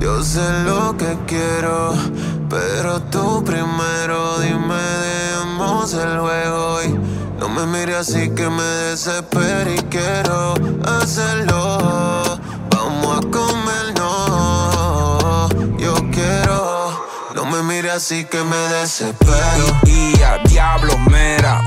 Yo sé lo que quiero, pero tú primero dime, demos el juego y no me mire así que me desespero y quiero hacerlo. Vamos a comer, no, yo quiero. No me mire así que me desespero. Y a diablo, mera,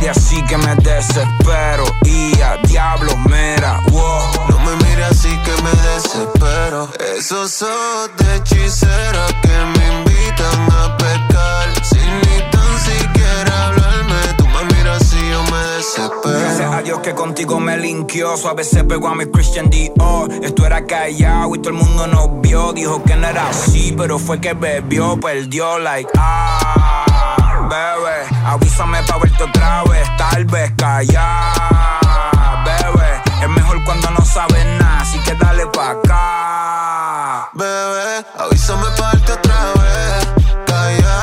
mire así que me desespero. Y a diablo, mera, wow. No me mire así que me desespero. Esos ojos de hechicera que me invitan a pecar. Sin ni tan siquiera hablarme, tú me miras así yo me Gracias desespero. a Dios que contigo me linkeó. Suave se pegó a mi Christian Dior. Esto era callado y todo el mundo nos vio. Dijo que no era así, pero fue que bebió, perdió, like, ah, bebé. Avísame pa' verte otra vez, tal vez callar, bebé. Es mejor cuando no sabes nada, así que dale pa' acá. Bebé, avísame parte otra vez. Calla,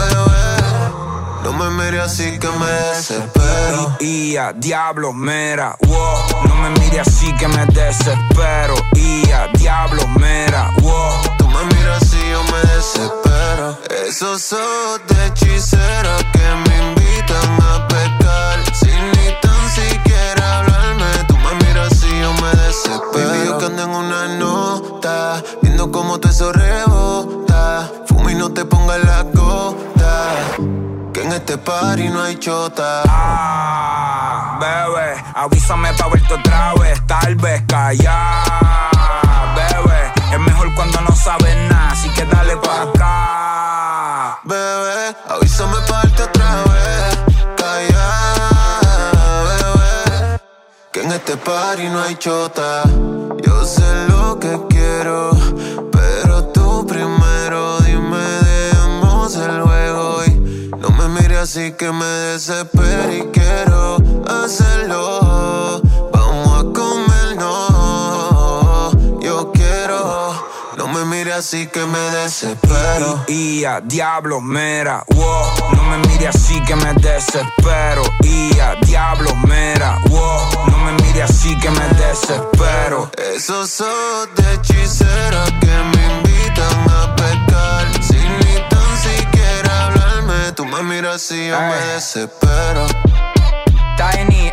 bebé. No me mire así que me desespero. Y a diablo, mera, wow. No me mire así que me desespero. Y a diablo, mera, wow. Tú me miras así yo me desespero. Esos ojos de hechicera que me invitan a pecar. Sin ni tan siquiera hablarme, tú me miras así yo me desespero. Baby, yo que ando en una nota, viendo cómo te eso rebota. Fuma y no te pongas la gota. Que en este party no hay chota. Ah, bebé, avísame pa' verte otra vez, tal vez callar. Bebé, es mejor cuando no sabes nada, así que dale pa' acá. Bebé, avísame parte otra vez. Calla, bebé. Que en este party no hay chota. Yo sé lo que quiero, pero tú primero dime, demos el juego. Y no me mire así que me desespero y quiero hacerlo. Mire así que me desespero. Y a diablo, mera, wow. No me mire así que me desespero. Y a diablo, mera, wow. No me mire así que me desespero. Esos ojos de hechicera que me invitan a pecar. Sin ni tan siquiera hablarme, tú me miras así yo me desespero. Tiny,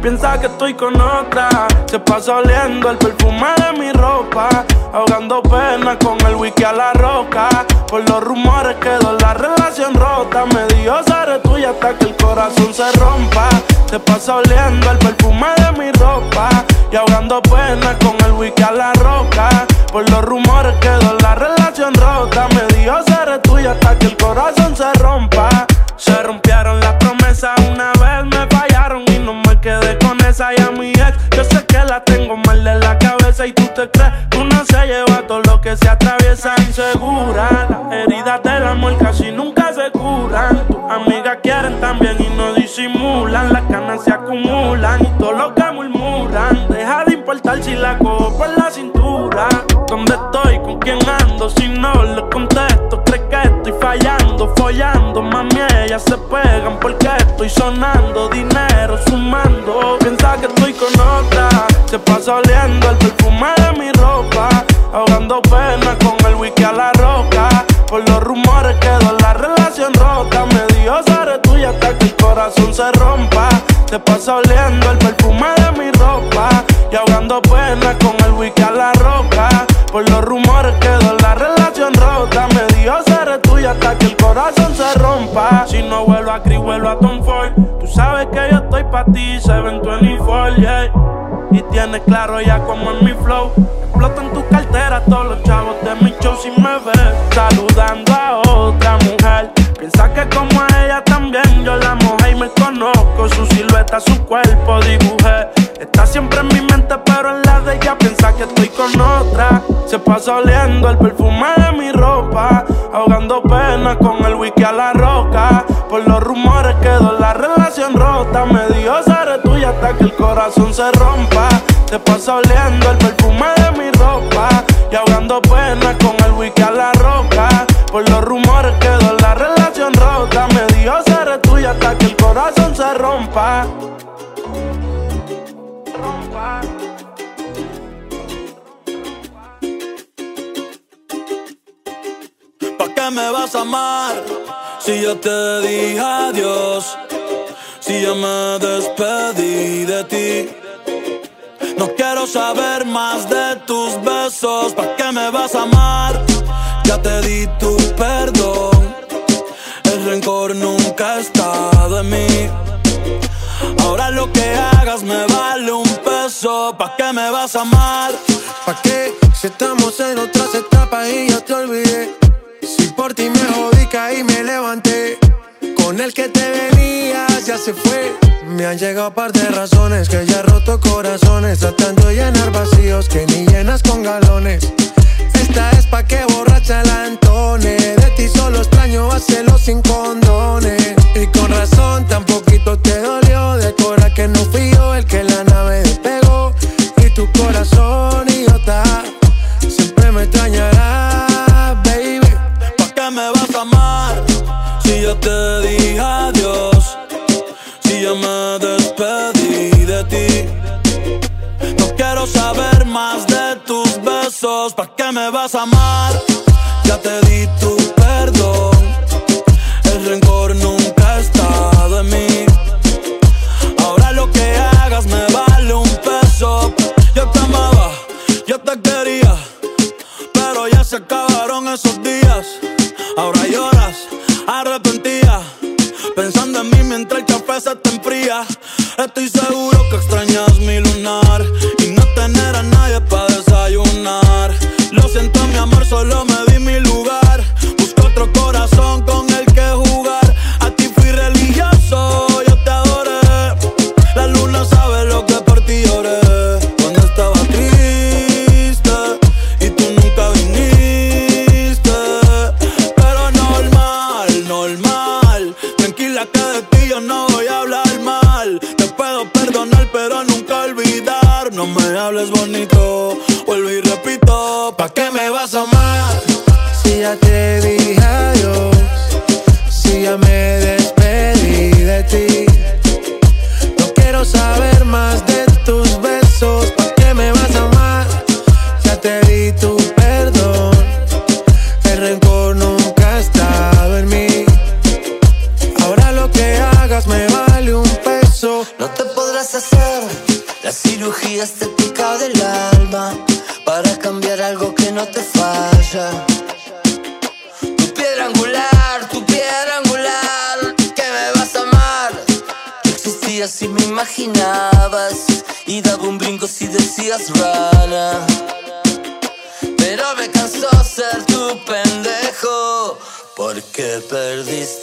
Piensa que estoy con otra, se pasa oliendo el perfume de mi ropa, ahogando pena con el whisky a la roca. Por los rumores quedó la relación rota, me dijo seré tuya hasta que el corazón se rompa. Se pasa oliendo el perfume de mi ropa y ahogando pena con el whisky a la roca. Por los rumores quedó la relación rota, me dijo seré tuya hasta que el corazón se rompa. Se rompieron las promesas una vez, me esa y a mi ex. Yo sé que la tengo mal de la cabeza y tú te crees que uno se lleva todo lo que se atraviesa insegura. Las heridas del amor casi nunca se curan. Tus amigas quieren también y no disimulan. Las canas se acumulan y todo lo que murmuran. Deja de importar si la cojo por la cintura. ¿Dónde estoy? ¿Con quién ando? Si no le contesto, crees que estoy fallando, follando. Mami, ellas se pegan porque estoy sonando. Dinero sumando. Piensa que estoy con otra. Se pasa oliendo el perfume de mi ropa. Ahogando pena con el whisky a la roca. Por los rumores quedó la relación rota. Me dijo seré tuya hasta que el corazón se rompa. Se pasa oliendo el perfume de mi ropa. Y ahogando pena con el whisky a la roca. Por los rumores quedó la relación rota. Me dijo seré tuya hasta que el corazón se rompa. Si no vuelvo a Chris, vuelvo a Tom Ford. Tú sabes que yo estoy pa' ti, 724, yeah. Y tienes claro ya como es mi flow. Explotan tu cartera todos los chavos de mi show si me ves saludando a otra mujer. Piensa que como a ella también yo la mojé y me conozco. Su silueta, su cuerpo dibujé. Está siempre en mi mente, pero en la de ella piensa que estoy con otra. Se pasa oliendo el perfume de mi ropa. Ahogando pena con el whisky a la roca. Por los rumores quedó la relación rota. Me dijo seré tuya hasta que el corazón se rompa. Te pasa oliendo el perfume de mi ropa. Y ahogando penas con el whisky a la roca. Por los rumores quedó la relación rota. Me dijo seré tuya hasta que el corazón se. Rompa. ¿Pa' qué me vas a amar? Si yo te dije adiós, si yo me despedí de ti. No quiero saber más de tus besos, ¿pa' qué me vas a amar? Ya te di tu perdón, el rencor nunca ha estado en mí. Ahora lo que hagas me vale un peso, ¿pa' qué me vas a amar? ¿Pa' qué? Si estamos en otras etapas y ya te olvidé. Por ti me jodí, caí, me levanté. Con el que te venías ya se fue. Me han llegado par de razones que ya roto corazones. Tratando de llenar vacíos que ni llenas con galones. Esta es pa' que borracha la Antone. De ti solo extraño hacerlo sin condones. Y con razón, tan poquito te dolió. De cora que no fui yo el que la nave despegó. Y tu corazón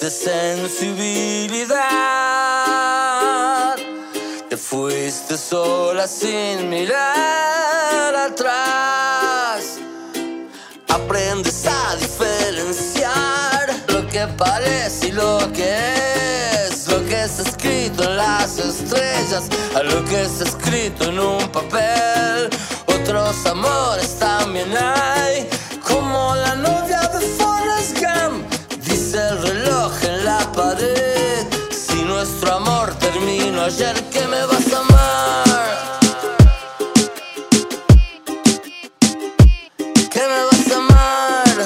perdiste sensibilidad. Te fuiste sola sin mirar atrás. Aprendes a diferenciar lo que parece y lo que es. Lo que está escrito en las estrellas a lo que está escrito en un papel. Otros amores también hay, ayer, ¿qué me vas a amar? ¿Qué me vas a amar?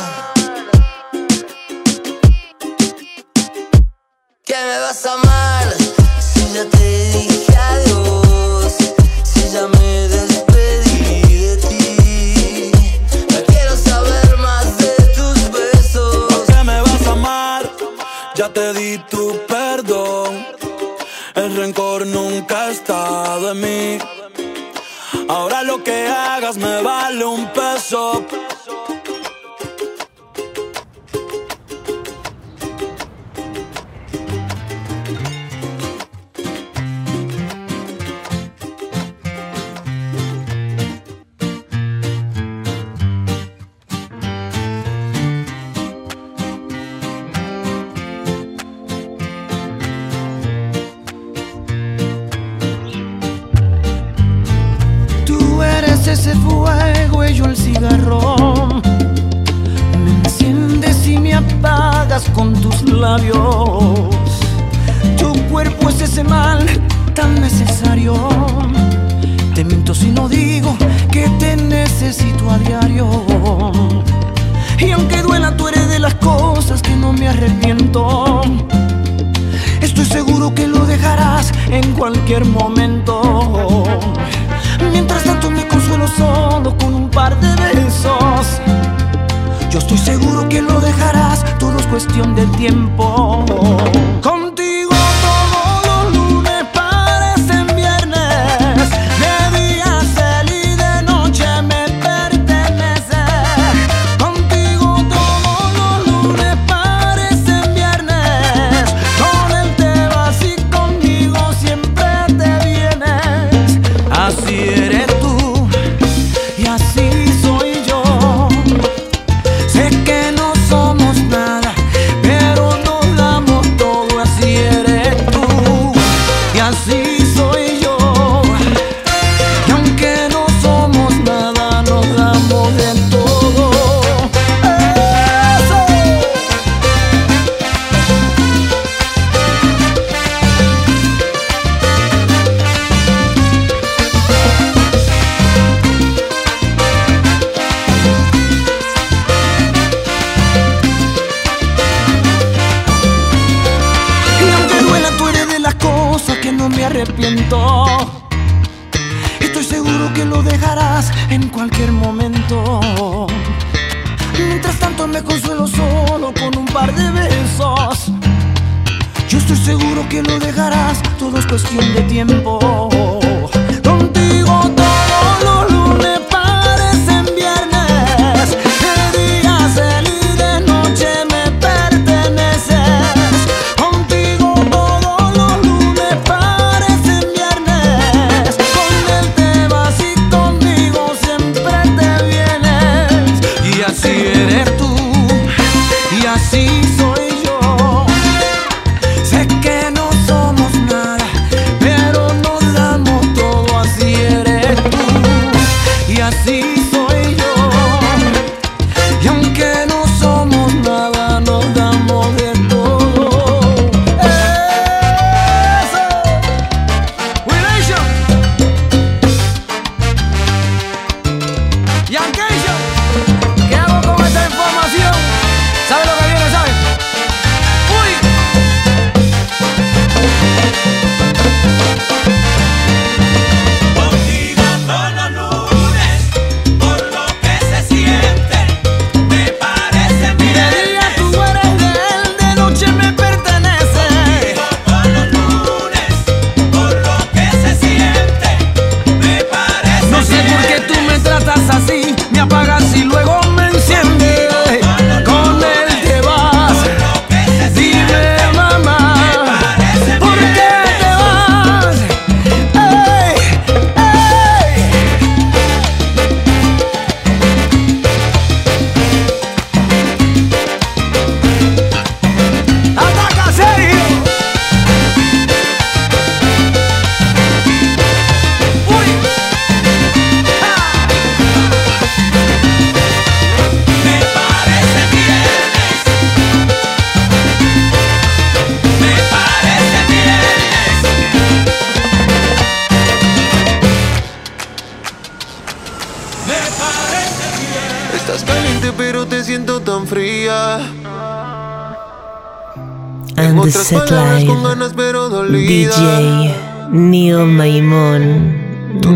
¿Qué me vas a amar? Si ya te dije adiós, si ya me estado en mí. Ahora lo que hagas me vale un peso.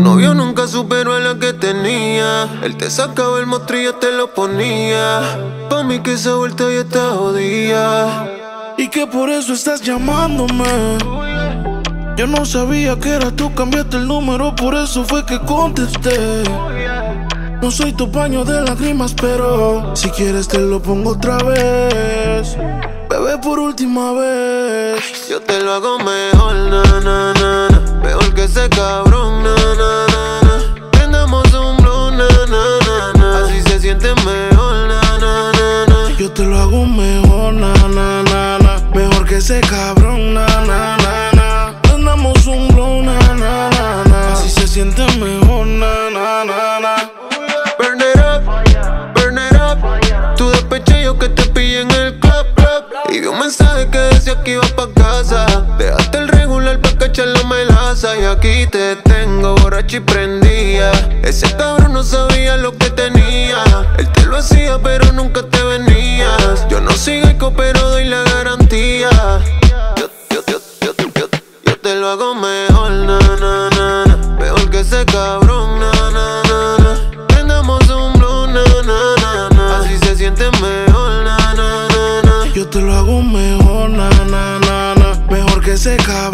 Novio nunca superó a la que tenía. Él te sacaba el mostrillo, te lo ponía. Pa' mí que esa vuelta ya está jodida. Y que por eso estás llamándome. Yo no sabía que era tú, cambiaste el número, por eso fue que contesté. No soy tu paño de lágrimas, pero si quieres te lo pongo otra vez. Bebé, por última vez. Yo te lo hago mejor, na, na, na, na. Mejor que ese cabrón, na, na, na, na. Prendamos un blow, na, na, na, na. Así se siente mejor, na, na, na, na. Yo te lo hago mejor, na, na, na, na. Mejor que ese cabrón, na, na, na, na. Prendamos un blow, na, na, na, na. Así se siente mejor, y prendía. Ese cabrón no sabía lo que tenía. Él te lo hacía, pero nunca te venías. Yo no sigo el pero doy la garantía. Yo, yo, yo, yo te lo hago mejor, na, na, na, na. Mejor que ese cabrón, na, na, na, na. Prendamos un blue, na, na, na, na. Así se siente mejor, na, na, na, na. Yo te lo hago mejor, na, na, na, na. Mejor que ese cabrón,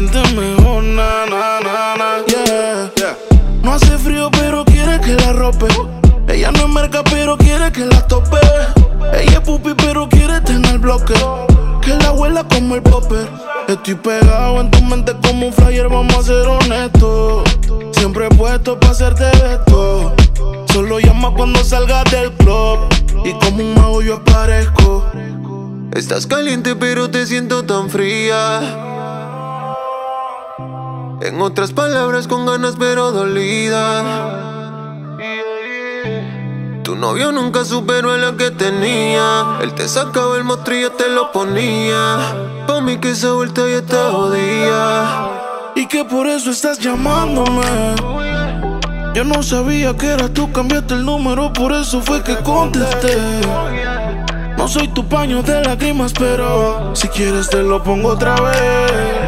na. Así se siente mejor, na, na, na, na. Yeah. No hace frío, pero quiere que la rope. Ella no es merca, pero quiere que la tope. Ella es pupi, pero quiere tener bloque. Que la abuela como el popper. Estoy pegado en tu mente como un flyer, vamos a ser honestos. Siempre puesto para hacerte esto. Solo llama cuando salgas del club. Y como un mago yo aparezco. Estás caliente, pero te siento tan fría. En otras palabras, con ganas, pero dolida. Tu novio nunca superó lo que tenía. Él te sacaba el mostrillo, te lo ponía. Pa' mí que esa vuelta ya está jodida. Y que por eso estás llamándome. Yo no sabía que era tú, cambiaste el número, por eso fue que contesté. No soy tu paño de lágrimas, pero si quieres te lo pongo otra vez.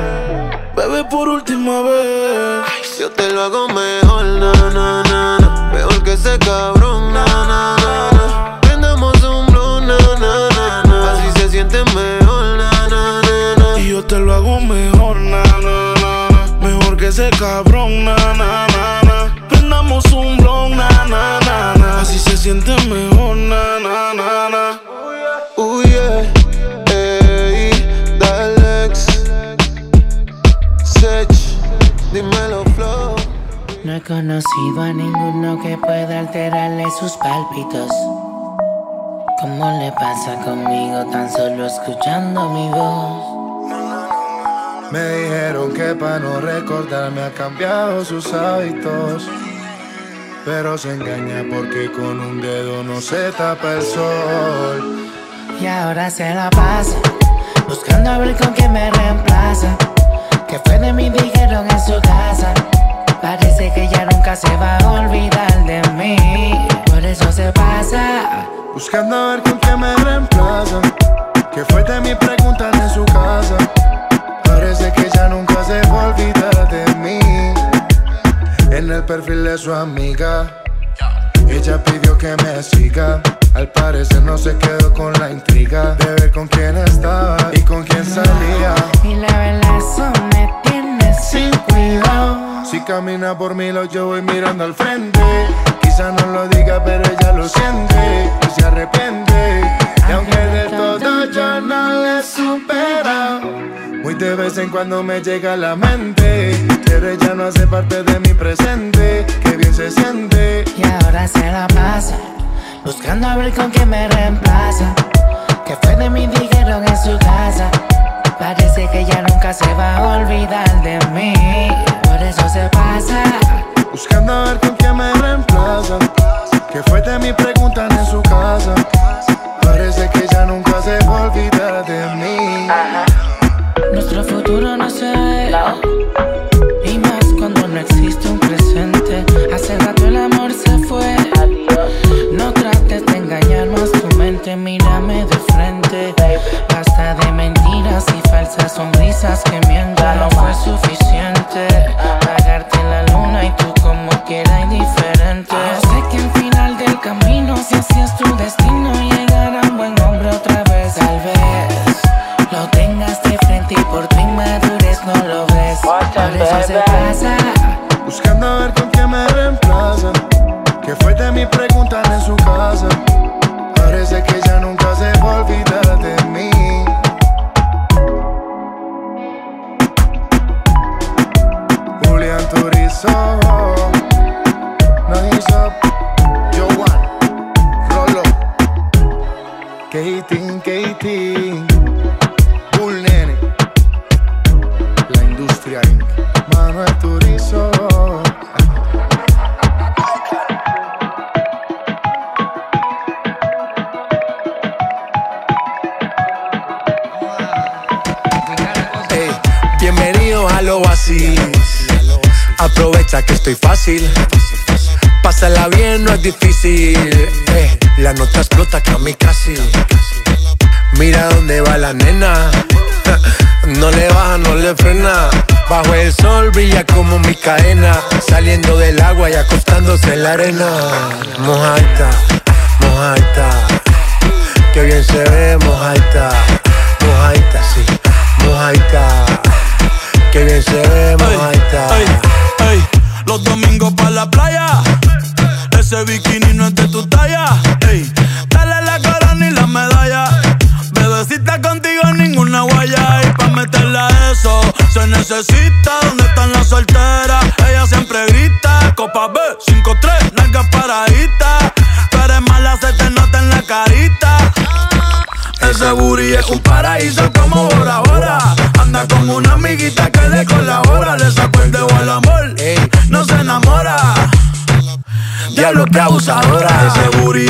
Bebé, por última vez. Yo te lo hago mejor, na, na, na, na. Mejor que ese cabrón, na, na, na, na. Prendamos un blue, na, na, na, na. Así se siente mejor, na, na, na, na. Y yo te lo hago mejor, na, na, na, na. Mejor que ese cabrón, na, na, na, na. Prendamos un blon, na, na, na, na. Así se siente mejor, conocido a ninguno que pueda alterarle sus pálpitos. ¿Cómo le pasa conmigo tan solo escuchando mi voz? Me dijeron que para no recordarme ha cambiado sus hábitos. Pero se engaña porque con un dedo no se tapa el sol. Y ahora se la pasa buscando a ver con quién me reemplaza. Que fue de mí, dijeron en su casa. Parece que ya nunca se va a olvidar de mí. Por eso se pasa. Buscando a ver con quién me reemplaza. Que fue de mi pregunta en su casa. Parece que ya nunca se va a olvidar de mí. En el perfil de su amiga. Ella pidió que me siga. Al parecer no se quedó con la intriga de ver con quién estaba y con quién salía. Y la verdad eso me tiene sin cuidado. Si camina por mí, lo yo voy mirando al frente. Quizá no lo diga, pero ella lo siente y se arrepiente. Y aunque de todo yo no le supera, muy de vez en cuando me llega a la mente. Pero ella no hace parte de mi presente. Que bien se siente. Y ahora se la pasa buscando a ver con quién me reemplaza. Que fue de mí, dijeron en su casa. Parece que ya nunca se va a olvidar de mí. Eso se pasa. Buscando a ver con quién me reemplaza. Que fue de mi preguntan en su casa. Parece que ya nunca se va a olvidar de mí. Nuestro futuro no se ve. Jamaica.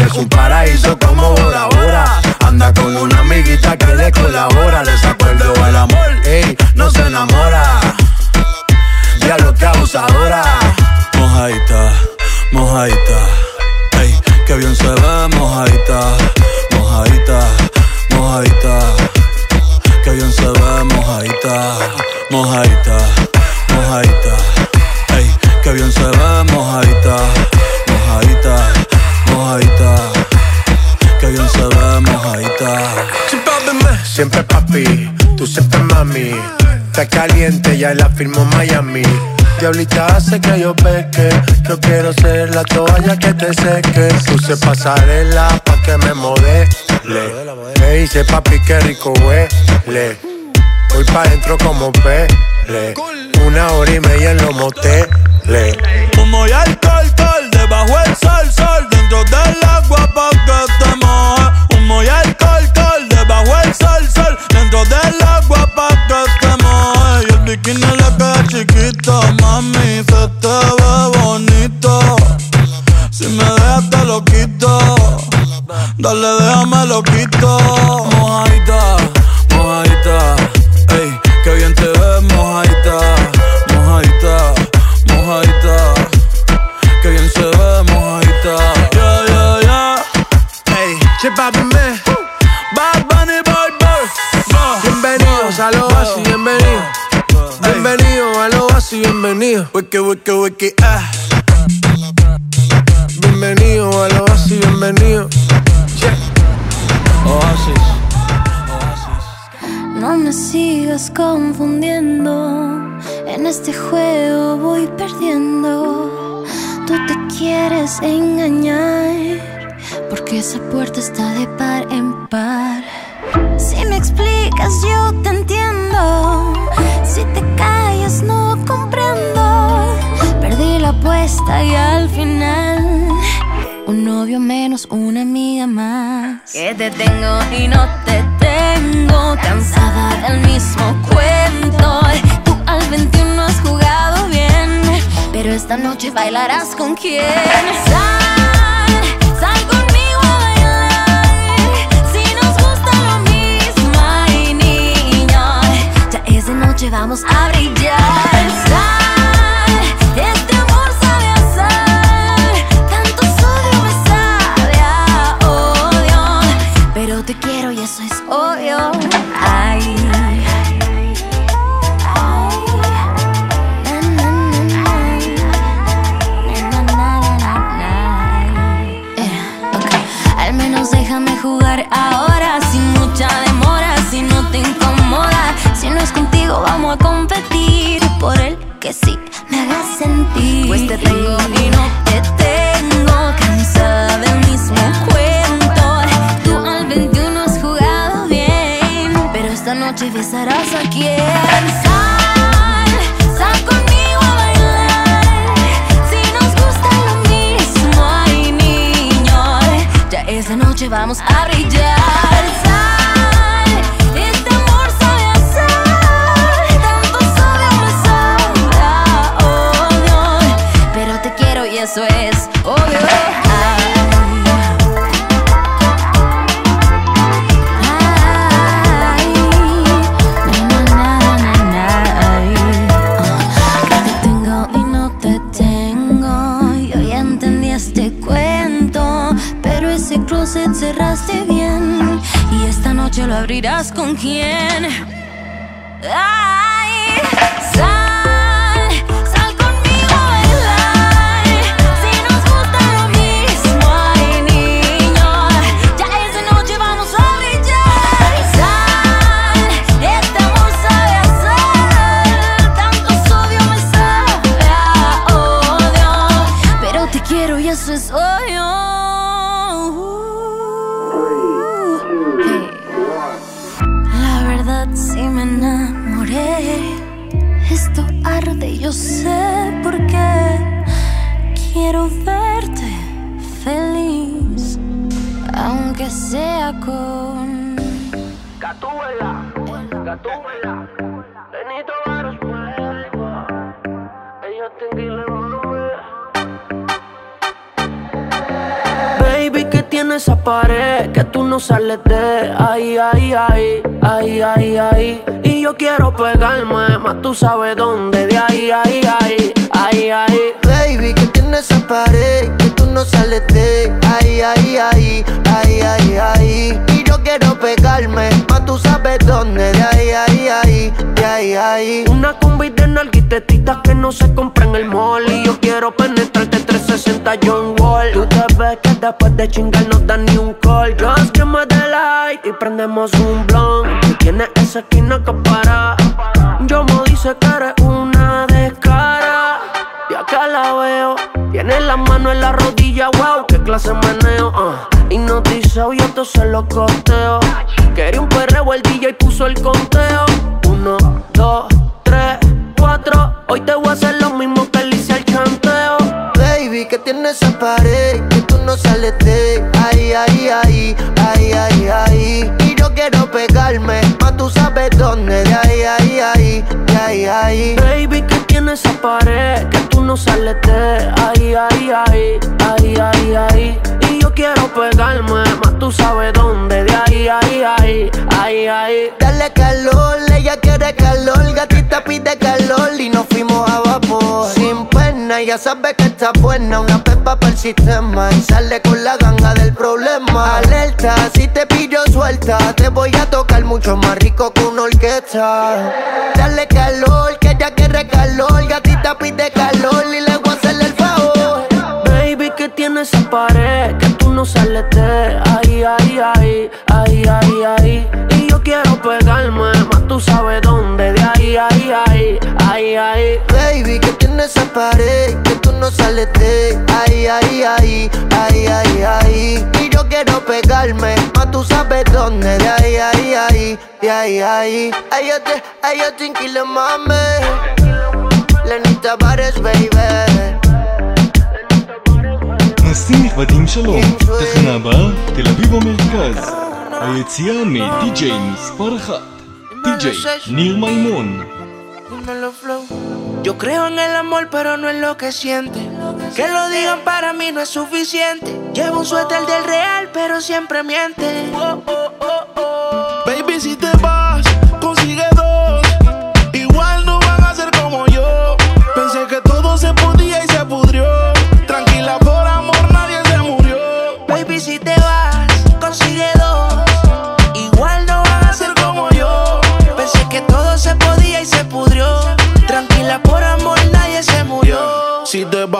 Es un paraíso ya la firmó Miami. Diablita hace que yo peque. Yo quiero ser la toalla que te seque. Puse pasarela pa' que me modele. Me dice papi que rico huele. Voy pa' dentro como pele. Una hora y media en los moteles. Humo y alcohol, col, debajo el sol, sol. Dentro del agua pa' que te moje. Humo y alcohol, col, debajo el sol, sol. Dentro del chiquito, mami, se te ve bonito. Si me dejas te lo quito. Dale, déjame lo quito. Wiki, wiki, wiki, ah. Bienvenido a lo así, bienvenido. Oasis. No me sigas confundiendo. En este juego voy perdiendo. Tú te quieres engañar. Porque esa puerta está de par en par. Si me explicas, yo te entiendo. Si te callas, no comprendo. Perdí la apuesta y al final. Un novio menos, una amiga más. Que te tengo y no te tengo. Cansada del mismo cuento. Tú al 21 has jugado bien. Pero esta noche bailarás con quién. Vamos a brillar. Este amor sabe. Tanto sodio me a odio. Pero te quiero y eso es obvio. Ay. Al menos déjame jugar ahora que sí me hagas sentir. Pues te tengo y no te tengo, cansada del mismo cuento. Tú al 21 has jugado bien, pero esta noche besarás a quien. Sal, sal conmigo a bailar. Si nos gusta lo mismo, ay niño. Ya esa noche vamos a brillar. Sal, cerraste bien. Y esta noche lo abrirás con quién. Ay, sea con. Gatúbela, gatúbela. Benito Baros, Ellos Baby, que tiene esa pared que tú no sales de ahí, ahí, ahí, ahí, ahí, ahí. Y yo quiero pegarme, más tú sabes dónde, de ahí, ahí, ahí, ahí, ahí. Baby, que tiene esa pared que tú no sales de ahí, ahí, ahí, ahí, ahí, ahí. Y yo quiero pegarme, más tú sabes dónde, de ahí, ahí, ahí, de ahí, ahí. Una combi de nalguitetitas que no se compra en el mall. Y yo quiero penetrarte 360 John Wall. Tú te ves que después de chingar no da ni un call. Give me the light y prendemos un blunt. Tienes esa esquina que para. Yo me dice que eres una descara Y acá la veo Tiene la mano en la rodilla, wow, qué clase meneo uh. Hipnotizado y esto se lo costeo Quería un perreo, el DJ puso el conteo Uno, dos, tres, cuatro Hoy te voy a hacer lo mismo que le hice al chanteo Baby, que tiene esa pared que tú no sales de ahí, ahí, ahí, ahí, ahí, ahí. Quiero pegarme, más tú sabes dónde, de ahí, ahí, ahí, de ahí, ahí. Baby, que tiene esa pared que tú no sales de ahí, ahí, ahí, ahí, ahí, ahí. Y yo quiero pegarme, más tú sabes dónde, de ahí, ahí, ahí, ahí, ahí. Dale calor, ella quiere calor, gatita pide calor y nos fuimos a vapor. Sin ya sabe que está buena, una pepa para el sistema y sale con la ganga del problema. Alerta, si te pillo suelta, te voy a tocar mucho más rico que una orquesta. Dale calor, que ella quiere calor, gatita pide calor y le voy a hacerle el favor. Baby, que tiene esa pared que tú no sales de ahí, ahí, ahí, ahí, ahí, ahí. Y yo quiero pegarme, tú sabes dónde, de ahí, ahí, ahí, ahí, ahí. Baby, que tiene esa pared que tú no sales de ahí, ahí, ahí, ahí, ahí, ahí. Y yo quiero pegarme, más tú sabes dónde, de ahí, ahí, ahí, de ahí, ahí. Ay, yo te, ay, yo te inquilo, mami. Lenny Tavares, baby. נסים נכבדים שלום, תחנה הבאה, תל אביב המרכז. היציאה מדי-ג'יי מספר אחת, DJ Neil Maimun. Yo creo en el amor, pero no en lo que siente. Que lo digan para mí no es suficiente. Llevo un suéter del real, pero siempre miente. Oh, oh, oh, Baby, si te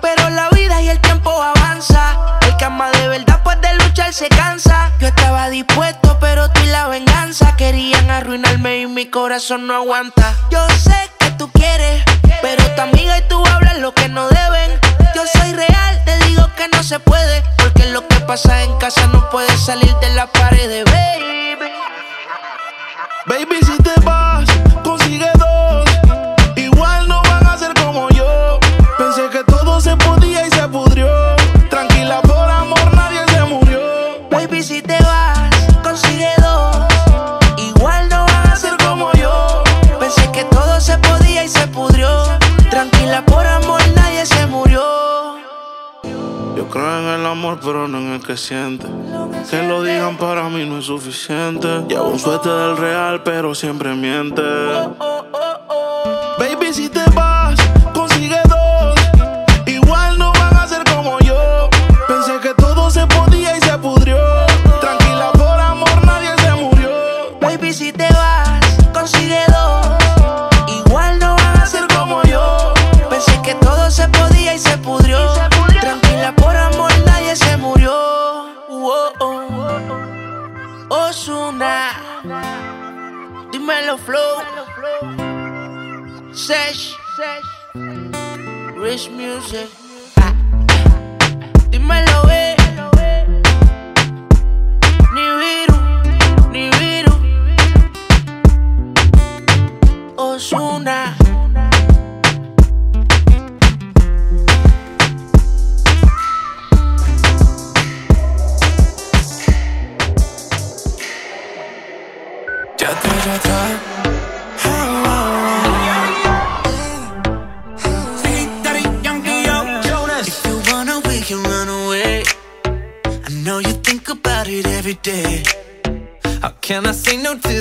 pero la vida y el tiempo avanza. El que de verdad, pues de luchar se cansa. Yo estaba dispuesto, pero tú y la venganza querían arruinarme y mi corazón no aguanta. Yo sé que tú quieres, pero tu amiga y tú hablan lo que no deben. Yo soy real, te digo que no se puede, porque lo que pasa en casa no puede salir de la pared, baby. Baby, si te vas, Por amor nadie se murió. Yo creo en el amor, pero no en el que siente. Que lo digan para mí no es suficiente. Llevo un suéter del real, pero siempre miente. Baby, si te dímelo flow. Sesh, Rich Music. Ah. Dímelo, eh. Ni viru, ni viru. Osuna.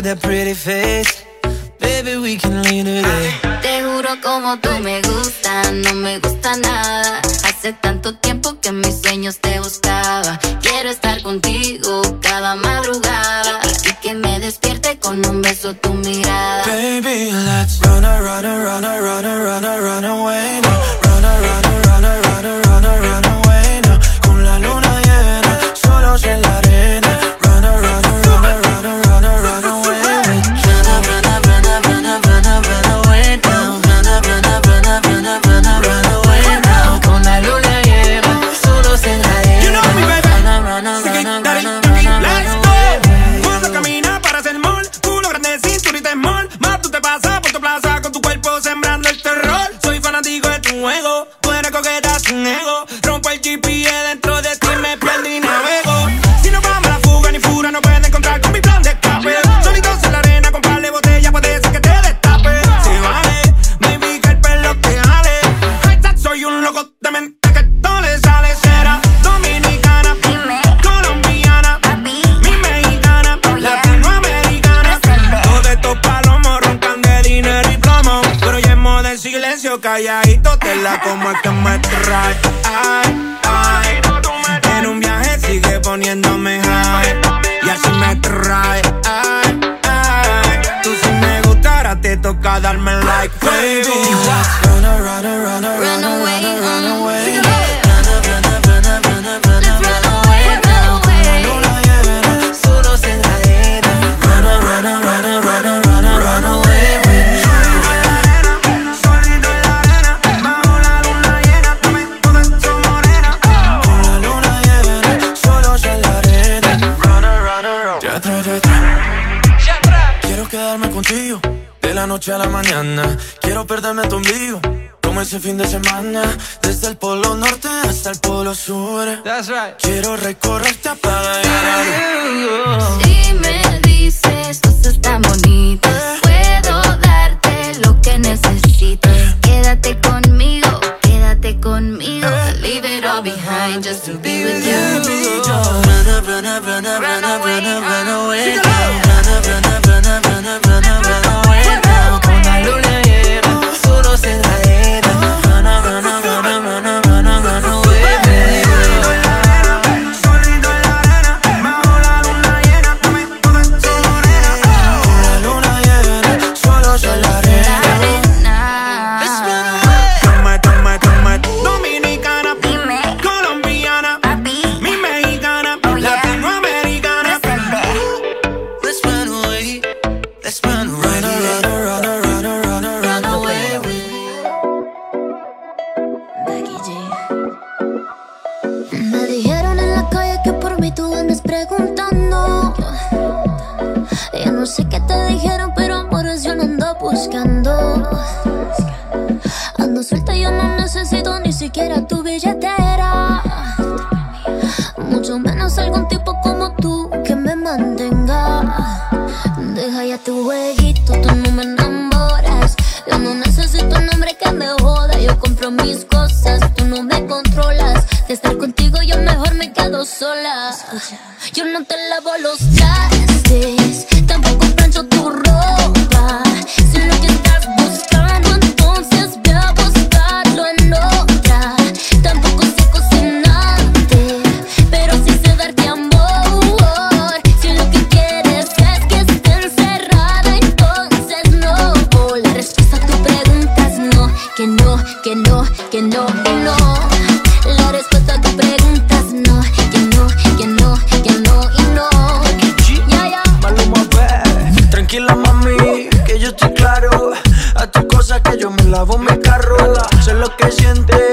That pretty face? Un loco de mente que todo le sale. Será dominicana, colombiana, mi mexicana, latinoamericana. Todos estos palomos roncan de dinero y plomo. Pero modo en silencio, calladito, te la como es que me trae. Ay, ay. En un viaje sigue poniéndome high. Y así me trae. Ay, ay. Tú si me gustara, te toca darme like, baby. Noche a la mañana. Quiero perderme tu ombligo. Como ese fin de semana, desde el polo norte hasta el polo sur. Quiero recorrerte a Si me dices cosas tan bonitas, puedo darte lo que necesitas. Quédate conmigo, quédate conmigo. Leave it all behind just to be with you. Run up, run up, run up, run up, run up, run away la voz me carrola. Sé lo que siente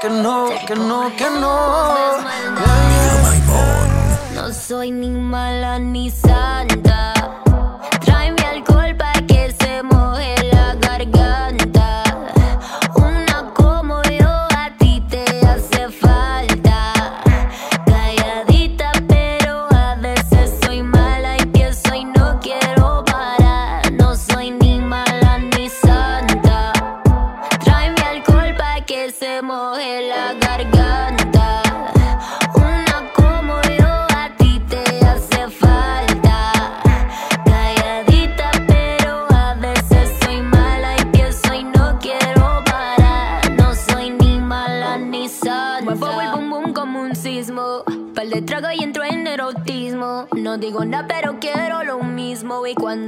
que no, que no, que no. No soy ni mala ni santa.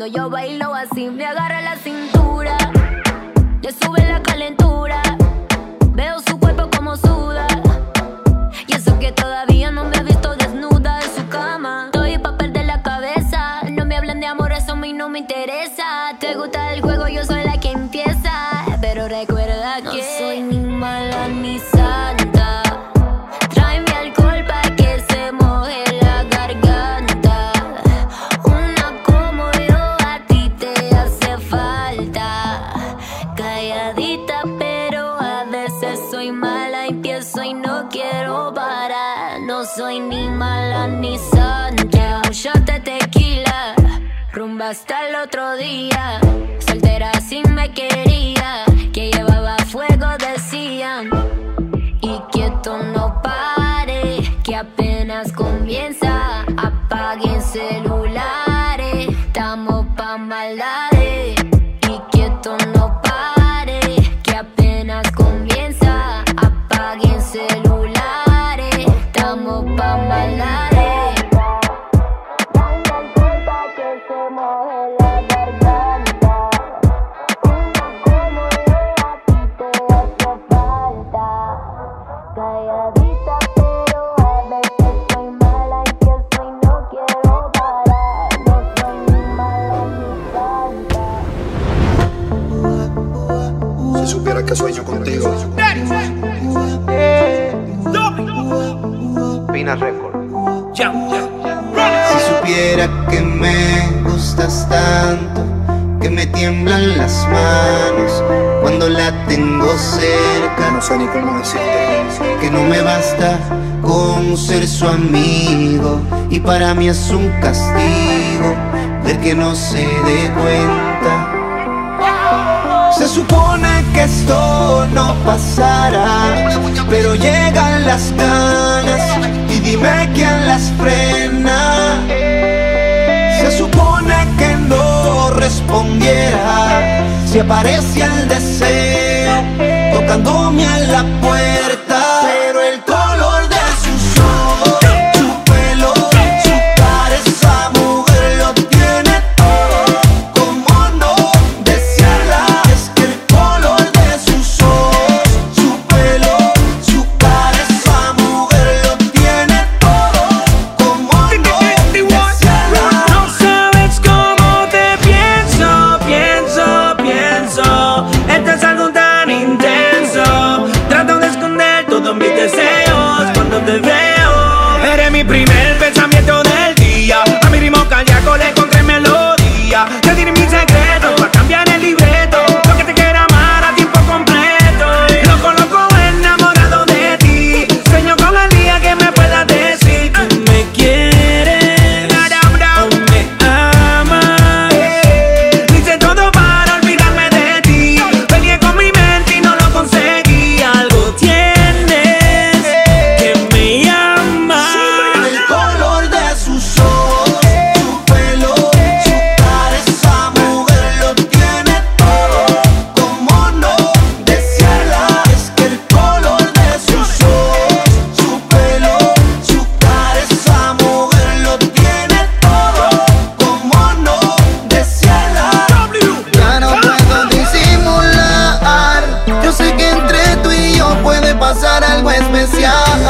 cuando yo bailo ni mala ni santa. Un shot de tequila, rumba hasta el otro día. Soltera si me quería, que llevaba fuego decían. Y quieto no pare, que apenas comienza. Apáguense el Que no me basta con ser su amigo y para mí es un castigo ver que no se dé cuenta. Se supone que esto no pasará, pero llegan las ganas y dime quién las frena. Se supone que no respondiera si aparece el deseo tocándome a la puerta. es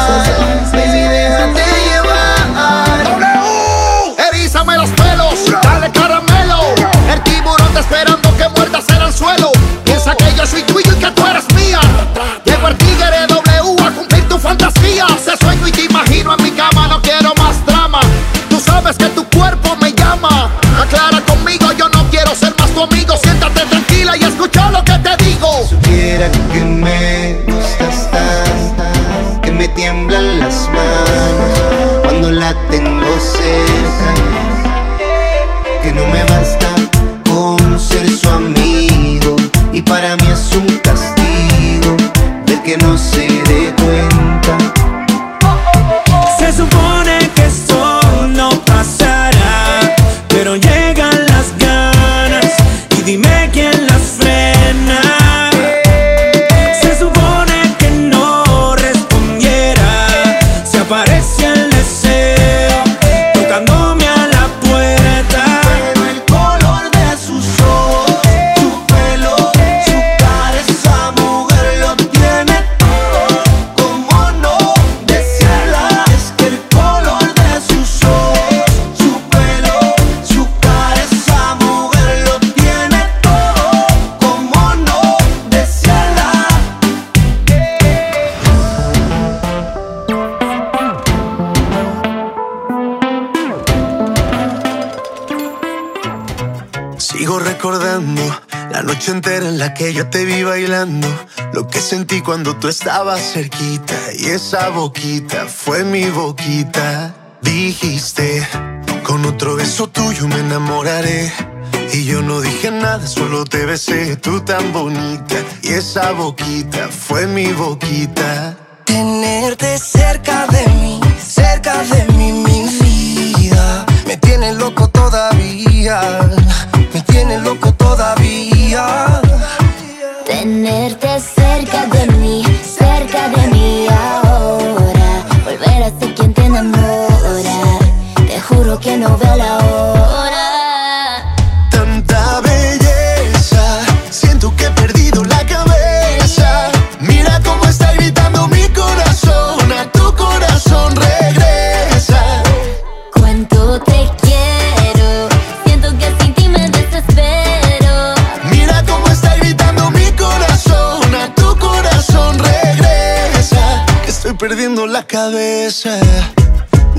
Sigo recordando la noche entera en la que yo te vi bailando, lo que sentí cuando tú estabas cerquita y esa boquita fue mi boquita. Dijiste, con otro beso tuyo me enamoraré. Y yo no dije nada, solo te besé, tú tan bonita. Y esa boquita fue mi boquita. Tenerte cerca de mí, cerca de mí, mi vida, me tiene loco todavía me tiene loco todavía. Tenerte cerca de mí, cerca de mí ahora. Volver a ser quien te enamora. Te juro que no veo la cabeza.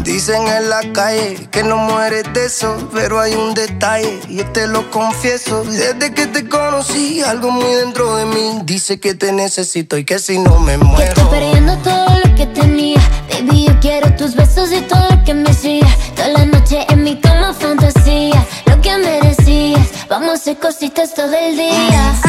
Dicen en la calle que no mueres de eso, pero hay un detalle, yo te lo confieso. Desde que te conocí, algo muy dentro de mí dice que te necesito y que si no me muero. Que estoy perdiendo todo lo que tenía, baby, yo quiero tus besos y todo lo que me hacía. Toda la noche en mi cama fantasía, lo que merecías, vamos a hacer cositas todo el día.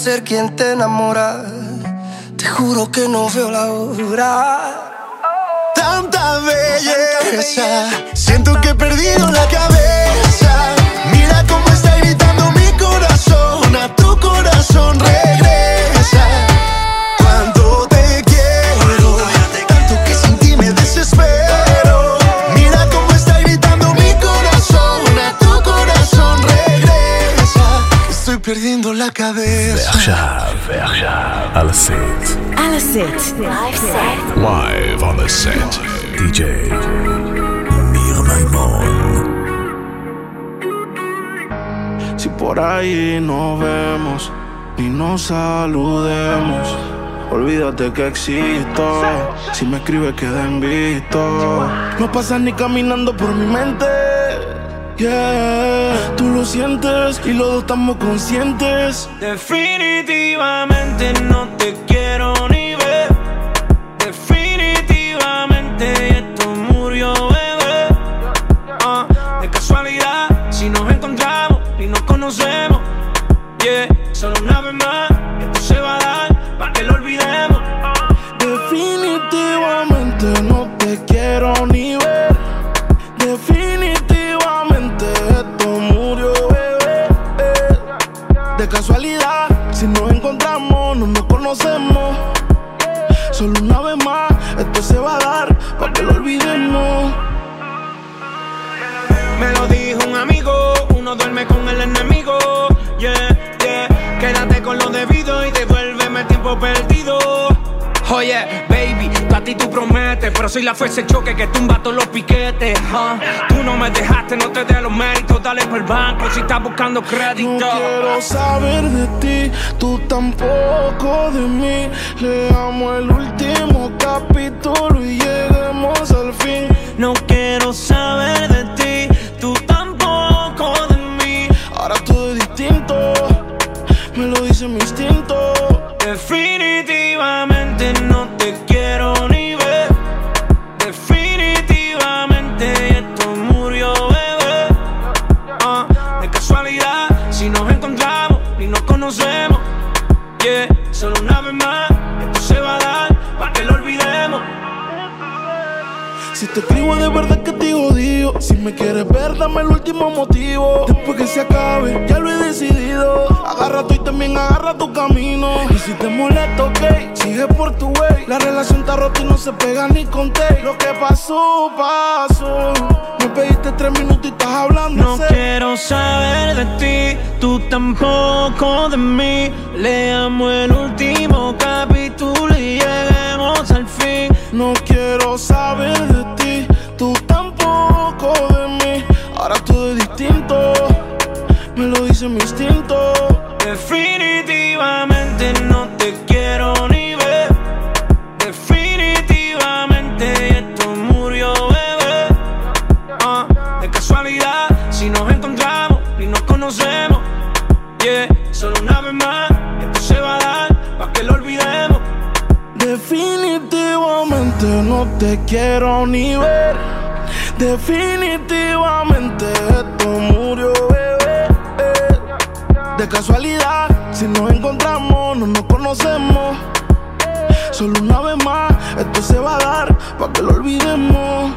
Ser quien te enamora. Te juro que no veo la hora. Tanta belleza, siento que he perdido la cabeza. Mira cómo está gritando mi corazón, a tu corazón regresa. perdiendo la cabeza. ועכשיו, ועכשיו, על הסט. על הסט. Live on the set. DJ ניר מימון. Si por ahí nos vemos y nos saludemos, olvídate que existo. Si me escribes, queda en visto. No pasas ni caminando por mi mente. Yeah, tú lo sientes y los dos estamos conscientes. Definitivamente no te quiero tú prometes, pero soy la fuerza choque que tumba todos los piquetes. Tú no me dejaste, no te dé los méritos, dale por el banco si estás buscando crédito. No quiero saber de ti, tú tampoco de mí. Leamos el último capítulo y lleguemos al fin. No quiero saber de ti, solo una vez más, esto Si te escribo de verdad que te odio. Si me quieres ver, dame el último motivo. Después que se acabe, ya lo he decidido. Agarra tú y también agarra tu camino. Y si te molesta, ok, sigue por tu way. La relación está rota y no se pega ni con té Lo que pasó, pasó. Me pediste tres minutos y estás hablando No quiero saber de ti, tú tampoco de mí. Leamos el último capítulo y lleguemos al fin. No quiero saber de ti, dice mi instinto. Definitivamente no te quiero ni ver. Definitivamente esto murió, bebé. Ah, de casualidad, si nos encontramos y nos conocemos. Yeah, solo una vez más, esto se va a dar para que lo olvidemos. Definitivamente no te quiero ni ver. Definitivamente esto murió. De casualidad, si nos encontramos, no nos conocemos. Solo una vez más, esto se va a dar para que lo olvidemos.